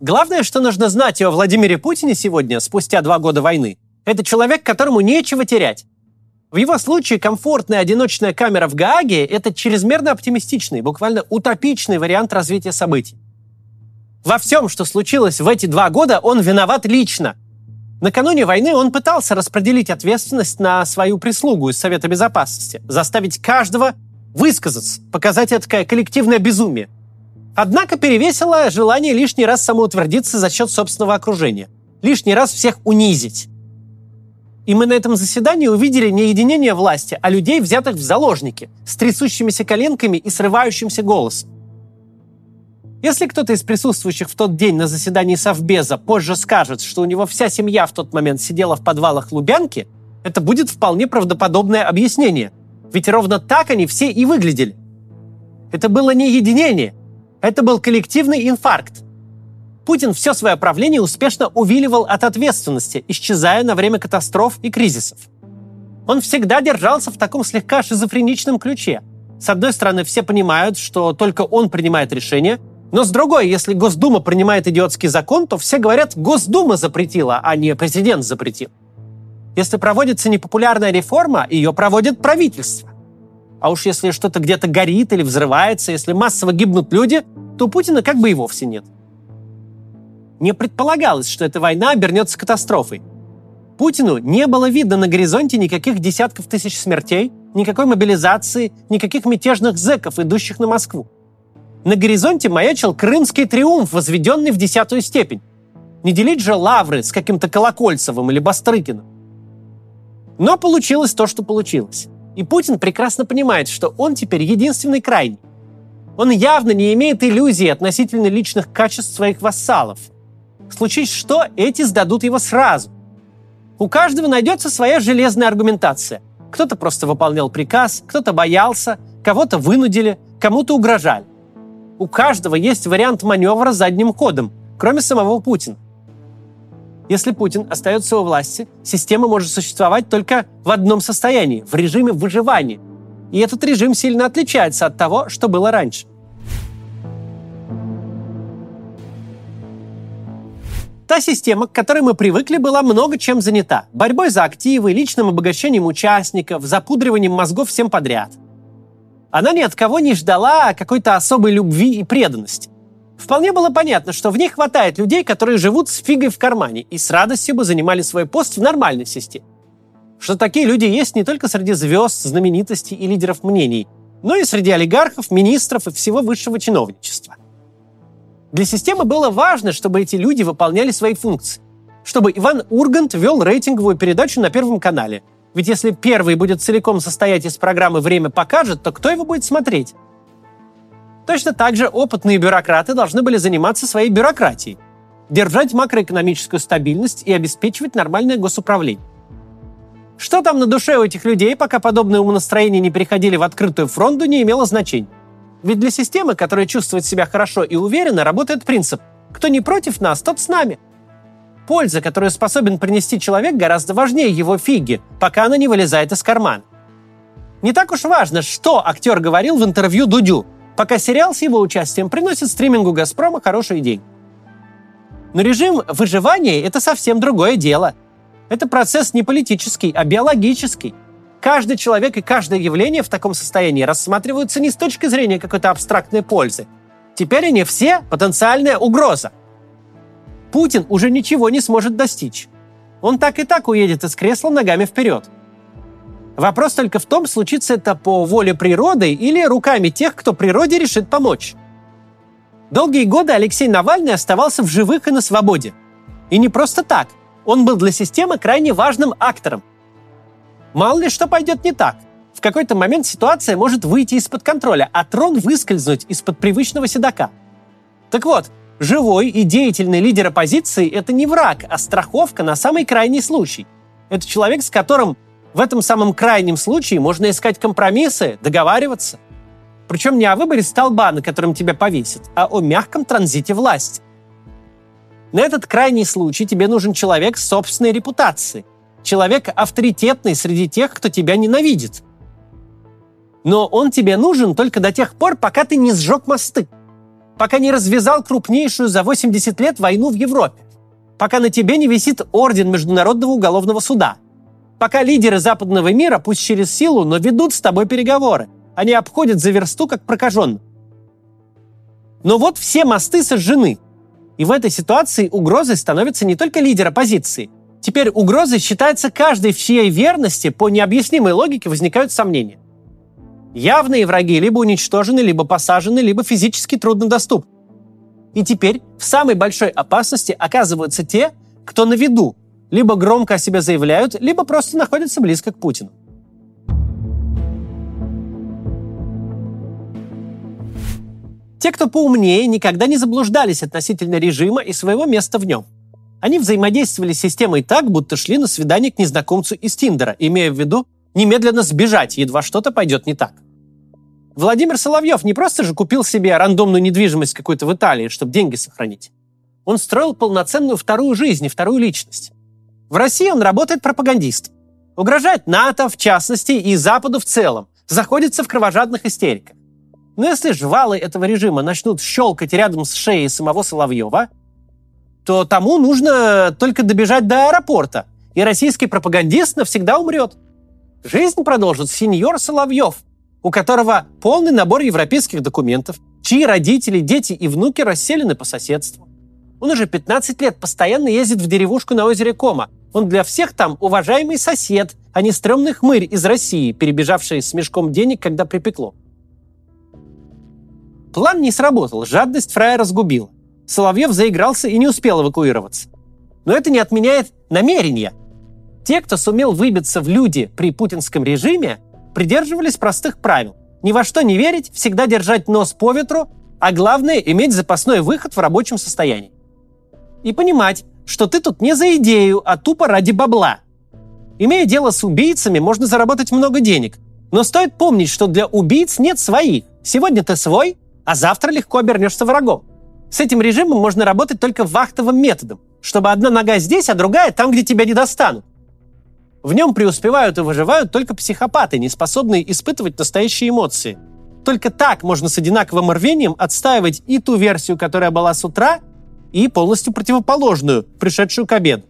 Главное, что нужно знать о Владимире Путине сегодня, спустя два года войны, это человек, которому нечего терять. В его случае комфортная одиночная камера в Гааге – это чрезмерно оптимистичный, буквально утопичный вариант развития событий. Во всем, что случилось в эти два года, он виноват лично. Накануне войны он пытался распределить ответственность на свою прислугу из Совета Безопасности, заставить каждого высказаться, показать это коллективное безумие. Однако перевесило желание лишний раз самоутвердиться за счет собственного окружения. Лишний раз всех унизить. И мы на этом заседании увидели не единение власти, а людей, взятых в заложники, с трясущимися коленками и срывающимся голосом. Если кто-то из присутствующих в тот день на заседании Совбеза позже скажет, что у него вся семья в тот момент сидела в подвалах Лубянки, это будет вполне правдоподобное объяснение. Ведь ровно так они все и выглядели. Это было не единение, это был коллективный инфаркт. Путин все свое правление успешно увиливал от ответственности, исчезая на время катастроф и кризисов. Он всегда держался в таком слегка шизофреничном ключе. С одной стороны, все понимают, что только он принимает решения, но с другой, если Госдума принимает идиотский закон, то все говорят, Госдума запретила, а не президент запретил. Если проводится непопулярная реформа, ее проводит правительство. А уж если что-то где-то горит или взрывается, если массово гибнут люди, то Путина как бы и вовсе нет. Не предполагалось, что эта война обернется катастрофой. Путину не было видно на горизонте никаких десятков тысяч смертей, никакой мобилизации, никаких мятежных зэков, идущих на Москву. На горизонте маячил крымский триумф, возведенный в десятую степень. Не делить же лавры с каким-то Колокольцевым или Бастрыкиным. Но получилось то, что получилось. И Путин прекрасно понимает, что он теперь единственный крайний. Он явно не имеет иллюзий относительно личных качеств своих вассалов – Случись что, эти сдадут его сразу. У каждого найдется своя железная аргументация. Кто-то просто выполнял приказ, кто-то боялся, кого-то вынудили, кому-то угрожали. У каждого есть вариант маневра задним ходом, кроме самого Путина. Если Путин остается у власти, система может существовать только в одном состоянии, в режиме выживания. И этот режим сильно отличается от того, что было раньше. Та система, к которой мы привыкли, была много чем занята. Борьбой за активы, личным обогащением участников, запудриванием мозгов всем подряд. Она ни от кого не ждала какой-то особой любви и преданности. Вполне было понятно, что в ней хватает людей, которые живут с фигой в кармане и с радостью бы занимали свой пост в нормальной системе. Что такие люди есть не только среди звезд, знаменитостей и лидеров мнений, но и среди олигархов, министров и всего высшего чиновничества. Для системы было важно, чтобы эти люди выполняли свои функции. Чтобы Иван Ургант вел рейтинговую передачу на Первом канале. Ведь если первый будет целиком состоять из программы «Время покажет», то кто его будет смотреть? Точно так же опытные бюрократы должны были заниматься своей бюрократией. Держать макроэкономическую стабильность и обеспечивать нормальное госуправление. Что там на душе у этих людей, пока подобные умонастроения не переходили в открытую фронту, не имело значения. Ведь для системы, которая чувствует себя хорошо и уверенно, работает принцип «кто не против нас, тот с нами». Польза, которую способен принести человек, гораздо важнее его фиги, пока она не вылезает из кармана. Не так уж важно, что актер говорил в интервью Дудю, пока сериал с его участием приносит стримингу «Газпрома» хороший день. Но режим выживания – это совсем другое дело. Это процесс не политический, а биологический – Каждый человек и каждое явление в таком состоянии рассматриваются не с точки зрения какой-то абстрактной пользы. Теперь они все потенциальная угроза. Путин уже ничего не сможет достичь. Он так и так уедет из кресла ногами вперед. Вопрос только в том, случится это по воле природы или руками тех, кто природе решит помочь. Долгие годы Алексей Навальный оставался в живых и на свободе. И не просто так. Он был для системы крайне важным актором – Мало ли что пойдет не так. В какой-то момент ситуация может выйти из-под контроля, а трон выскользнуть из-под привычного седока. Так вот, живой и деятельный лидер оппозиции – это не враг, а страховка на самый крайний случай. Это человек, с которым в этом самом крайнем случае можно искать компромиссы, договариваться. Причем не о выборе столба, на котором тебя повесят, а о мягком транзите власти. На этот крайний случай тебе нужен человек с собственной репутацией, человек авторитетный среди тех, кто тебя ненавидит. Но он тебе нужен только до тех пор, пока ты не сжег мосты. пока не развязал крупнейшую за 80 лет войну в Европе, пока на тебе не висит орден Международного уголовного суда, пока лидеры западного мира, пусть через силу, но ведут с тобой переговоры, они обходят за версту как прокаженных. Но вот все мосты сожжены. И в этой ситуации угрозой становится не только лидер оппозиции. Теперь угрозой считается каждый, в чьей верности по необъяснимой логике возникают сомнения. Явные враги либо уничтожены, либо посажены, либо физически труднодоступны. И теперь в самой большой опасности оказываются те, кто на виду, либо громко о себе заявляют, либо просто находятся близко к Путину. Те, кто поумнее, никогда не заблуждались относительно режима и своего места в нем. Они взаимодействовали с системой так, будто шли на свидание к незнакомцу из Тиндера, имея в виду немедленно сбежать, едва что-то пойдет не так. Владимир Соловьев не просто же купил себе рандомную недвижимость какую-то в Италии, чтобы деньги сохранить. Он строил полноценную вторую жизнь и вторую личность. В России он работает пропагандистом. Угрожает НАТО, в частности, и Западу в целом. Заходится в кровожадных истериках. Но если жвалы этого режима начнут щелкать рядом с шеей самого Соловьева, то тому нужно только добежать до аэропорта, и российский пропагандист навсегда умрет. Жизнь продолжит сеньор Соловьев, у которого полный набор европейских документов, чьи родители, дети и внуки расселены по соседству. Он уже 15 лет постоянно ездит в деревушку на озере Кома. Он для всех там уважаемый сосед, а не стрёмный хмырь из России, перебежавший с мешком денег, когда припекло. План не сработал, жадность фрая разгубила. Соловьев заигрался и не успел эвакуироваться. Но это не отменяет намерения. Те, кто сумел выбиться в люди при путинском режиме, придерживались простых правил. Ни во что не верить, всегда держать нос по ветру, а главное – иметь запасной выход в рабочем состоянии. И понимать, что ты тут не за идею, а тупо ради бабла. Имея дело с убийцами, можно заработать много денег. Но стоит помнить, что для убийц нет своих. Сегодня ты свой, а завтра легко обернешься врагом. С этим режимом можно работать только вахтовым методом, чтобы одна нога здесь, а другая там, где тебя не достанут. В нем преуспевают и выживают только психопаты, не способные испытывать настоящие эмоции. Только так можно с одинаковым рвением отстаивать и ту версию, которая была с утра, и полностью противоположную, пришедшую к обеду.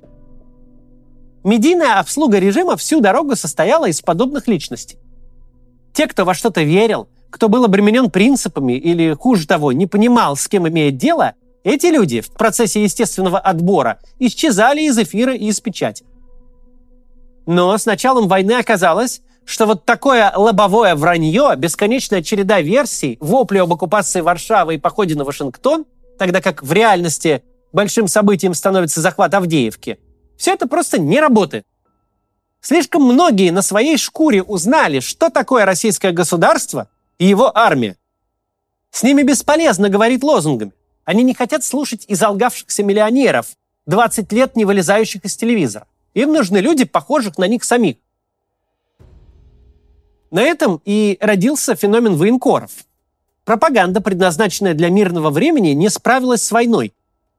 Медийная обслуга режима всю дорогу состояла из подобных личностей. Те, кто во что-то верил, кто был обременен принципами или, хуже того, не понимал, с кем имеет дело, эти люди в процессе естественного отбора исчезали из эфира и из печати. Но с началом войны оказалось, что вот такое лобовое вранье, бесконечная череда версий, вопли об оккупации Варшавы и походе на Вашингтон, тогда как в реальности большим событием становится захват Авдеевки, все это просто не работает. Слишком многие на своей шкуре узнали, что такое российское государство и его армия. С ними бесполезно говорить лозунгами. Они не хотят слушать изолгавшихся миллионеров, 20 лет не вылезающих из телевизора. Им нужны люди, похожих на них самих. На этом и родился феномен военкоров. Пропаганда, предназначенная для мирного времени, не справилась с войной,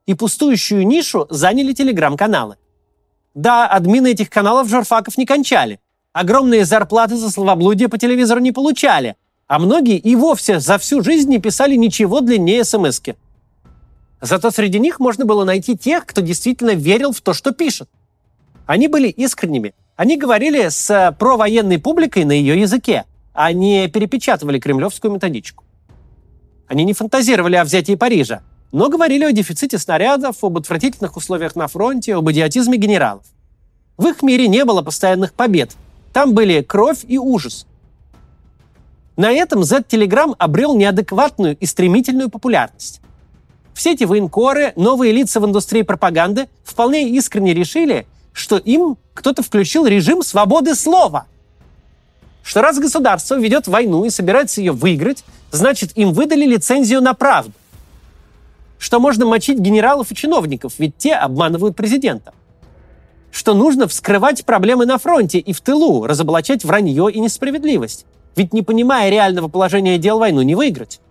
и пустующую нишу заняли телеграм-каналы. Да, админы этих каналов журфаков не кончали. Огромные зарплаты за словоблудие по телевизору не получали, а многие и вовсе за всю жизнь не писали ничего длиннее смс -ки. Зато среди них можно было найти тех, кто действительно верил в то, что пишет. Они были искренними. Они говорили с провоенной публикой на ее языке, а не перепечатывали кремлевскую методичку. Они не фантазировали о взятии Парижа, но говорили о дефиците снарядов, об отвратительных условиях на фронте, об идиотизме генералов. В их мире не было постоянных побед. Там были кровь и ужас. На этом Z-Telegram обрел неадекватную и стремительную популярность. Все эти военкоры, новые лица в индустрии пропаганды вполне искренне решили, что им кто-то включил режим свободы слова. Что раз государство ведет войну и собирается ее выиграть, значит им выдали лицензию на правду. Что можно мочить генералов и чиновников, ведь те обманывают президента. Что нужно вскрывать проблемы на фронте и в тылу, разоблачать вранье и несправедливость. Ведь не понимая реального положения дел войну не выиграть.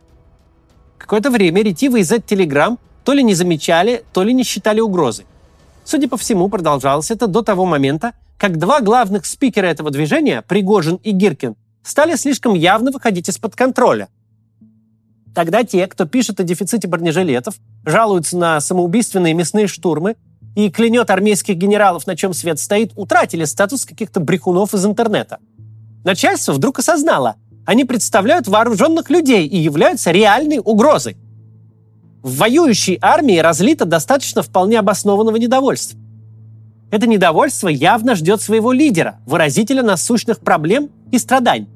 Какое-то время ретивы из Z-Telegram то ли не замечали, то ли не считали угрозой. Судя по всему, продолжалось это до того момента, как два главных спикера этого движения, Пригожин и Гиркин, стали слишком явно выходить из-под контроля. Тогда те, кто пишет о дефиците бронежилетов, жалуются на самоубийственные мясные штурмы и клянет армейских генералов, на чем свет стоит, утратили статус каких-то брехунов из интернета. Начальство вдруг осознало, они представляют вооруженных людей и являются реальной угрозой. В воюющей армии разлито достаточно вполне обоснованного недовольства. Это недовольство явно ждет своего лидера, выразителя насущных проблем и страданий.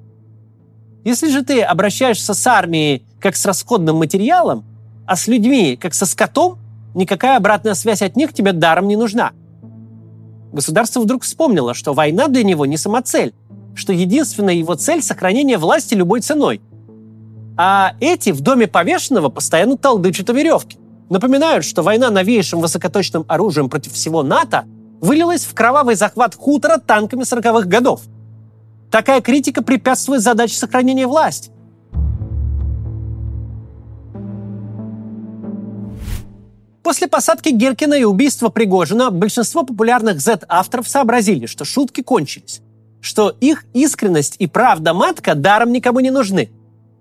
Если же ты обращаешься с армией как с расходным материалом, а с людьми как со скотом, никакая обратная связь от них тебе даром не нужна. Государство вдруг вспомнило, что война для него не самоцель, что единственная его цель – сохранение власти любой ценой. А эти в доме повешенного постоянно толдычат о веревке. Напоминают, что война новейшим высокоточным оружием против всего НАТО вылилась в кровавый захват хутора танками 40-х годов. Такая критика препятствует задаче сохранения власти. После посадки Геркина и убийства Пригожина большинство популярных Z-авторов сообразили, что шутки кончились, что их искренность и правда матка даром никому не нужны,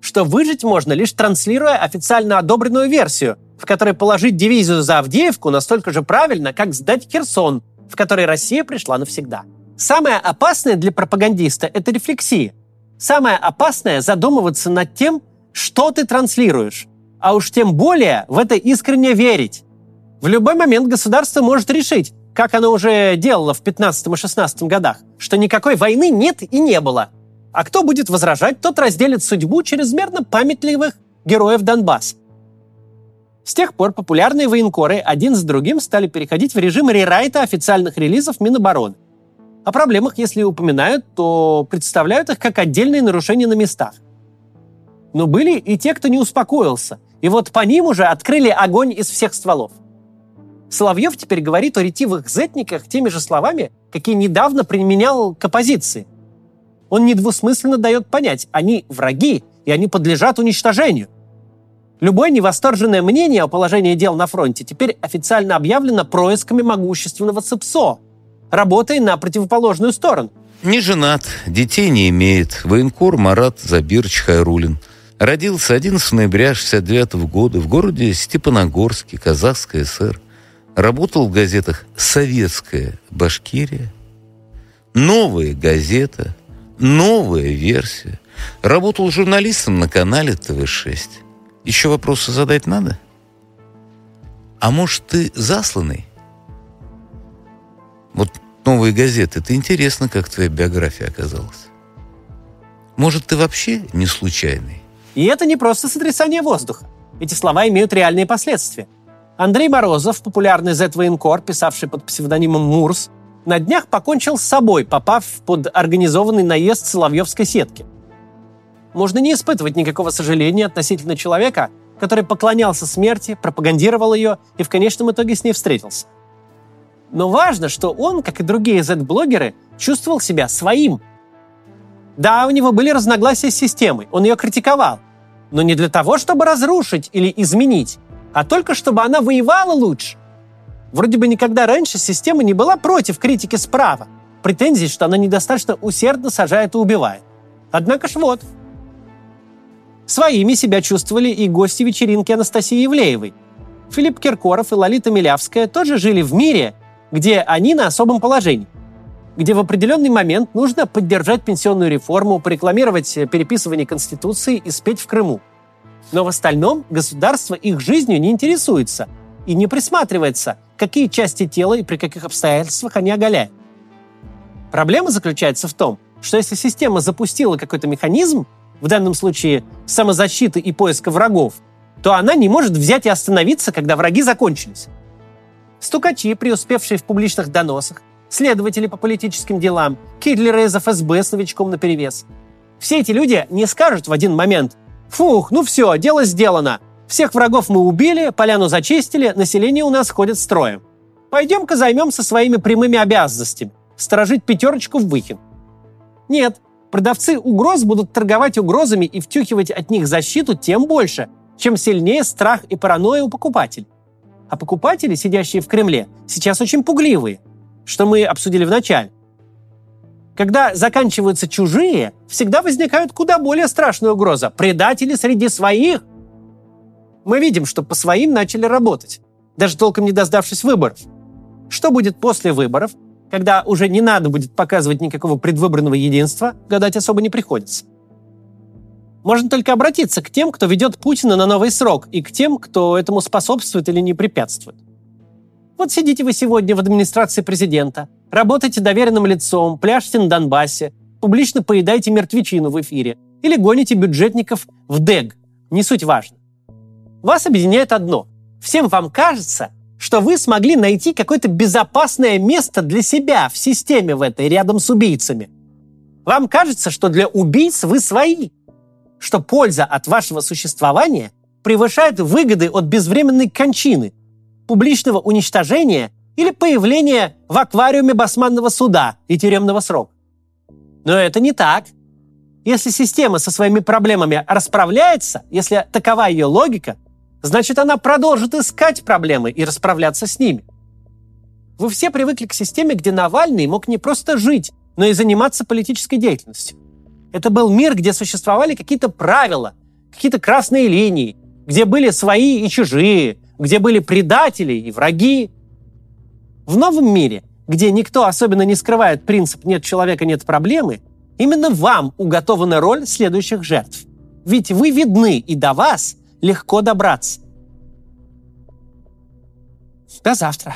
что выжить можно лишь транслируя официально одобренную версию, в которой положить дивизию за Авдеевку настолько же правильно, как сдать Херсон, в которой Россия пришла навсегда. Самое опасное для пропагандиста – это рефлексия. Самое опасное – задумываться над тем, что ты транслируешь, а уж тем более в это искренне верить. В любой момент государство может решить, как оно уже делало в 15 и 16 годах, что никакой войны нет и не было. А кто будет возражать, тот разделит судьбу чрезмерно памятливых героев Донбасса. С тех пор популярные военкоры один за другим стали переходить в режим рерайта официальных релизов Минобороны. О проблемах, если упоминают, то представляют их как отдельные нарушения на местах. Но были и те, кто не успокоился, и вот по ним уже открыли огонь из всех стволов – Соловьев теперь говорит о ретивых зетниках теми же словами, какие недавно применял к оппозиции. Он недвусмысленно дает понять, они враги, и они подлежат уничтожению. Любое невосторженное мнение о положении дел на фронте теперь официально объявлено происками могущественного ЦИПСО, работая на противоположную сторону. Не женат, детей не имеет. Военкор Марат Забирч Хайрулин. Родился 11 ноября 69 года в городе Степаногорске, Казахская ССР. Работал в газетах «Советская Башкирия», «Новая газета», «Новая версия». Работал журналистом на канале ТВ-6. Еще вопросы задать надо? А может, ты засланный? Вот новые газеты, это интересно, как твоя биография оказалась. Может, ты вообще не случайный? И это не просто сотрясание воздуха. Эти слова имеют реальные последствия. Андрей Морозов, популярный Z-военкор, писавший под псевдонимом Мурс, на днях покончил с собой, попав под организованный наезд Соловьевской сетки. Можно не испытывать никакого сожаления относительно человека, который поклонялся смерти, пропагандировал ее и в конечном итоге с ней встретился. Но важно, что он, как и другие Z-блогеры, чувствовал себя своим. Да, у него были разногласия с системой, он ее критиковал, но не для того, чтобы разрушить или изменить, а только чтобы она воевала лучше. Вроде бы никогда раньше система не была против критики справа, претензий, что она недостаточно усердно сажает и убивает. Однако ж вот. Своими себя чувствовали и гости вечеринки Анастасии Евлеевой. Филипп Киркоров и Лолита Милявская тоже жили в мире, где они на особом положении где в определенный момент нужно поддержать пенсионную реформу, порекламировать переписывание Конституции и спеть в Крыму. Но в остальном государство их жизнью не интересуется и не присматривается, какие части тела и при каких обстоятельствах они оголяют. Проблема заключается в том, что если система запустила какой-то механизм, в данном случае самозащиты и поиска врагов, то она не может взять и остановиться, когда враги закончились. Стукачи, преуспевшие в публичных доносах, следователи по политическим делам, кидлеры из ФСБ с новичком наперевес. Все эти люди не скажут в один момент Фух, ну все, дело сделано. Всех врагов мы убили, поляну зачистили, население у нас ходит строем. Пойдем-ка займемся своими прямыми обязанностями. Сторожить пятерочку в Выхин. Нет, продавцы угроз будут торговать угрозами и втюхивать от них защиту тем больше, чем сильнее страх и паранойя у покупателей. А покупатели, сидящие в Кремле, сейчас очень пугливые, что мы обсудили в начале. Когда заканчиваются чужие, всегда возникают куда более страшная угроза. Предатели среди своих. Мы видим, что по своим начали работать, даже толком не дождавшись выборов. Что будет после выборов, когда уже не надо будет показывать никакого предвыборного единства, гадать особо не приходится. Можно только обратиться к тем, кто ведет Путина на новый срок, и к тем, кто этому способствует или не препятствует. Вот сидите вы сегодня в администрации президента, работаете доверенным лицом, пляшете на Донбассе, публично поедаете мертвечину в эфире или гоните бюджетников в ДЭГ. Не суть важно. Вас объединяет одно. Всем вам кажется, что вы смогли найти какое-то безопасное место для себя в системе в этой, рядом с убийцами. Вам кажется, что для убийц вы свои, что польза от вашего существования превышает выгоды от безвременной кончины, публичного уничтожения или появления в аквариуме басманного суда и тюремного срока. Но это не так. Если система со своими проблемами расправляется, если такова ее логика, значит она продолжит искать проблемы и расправляться с ними. Вы все привыкли к системе, где Навальный мог не просто жить, но и заниматься политической деятельностью. Это был мир, где существовали какие-то правила, какие-то красные линии, где были свои и чужие, где были предатели и враги. В новом мире, где никто особенно не скрывает принцип «нет человека, нет проблемы», именно вам уготована роль следующих жертв. Ведь вы видны, и до вас легко добраться. До завтра.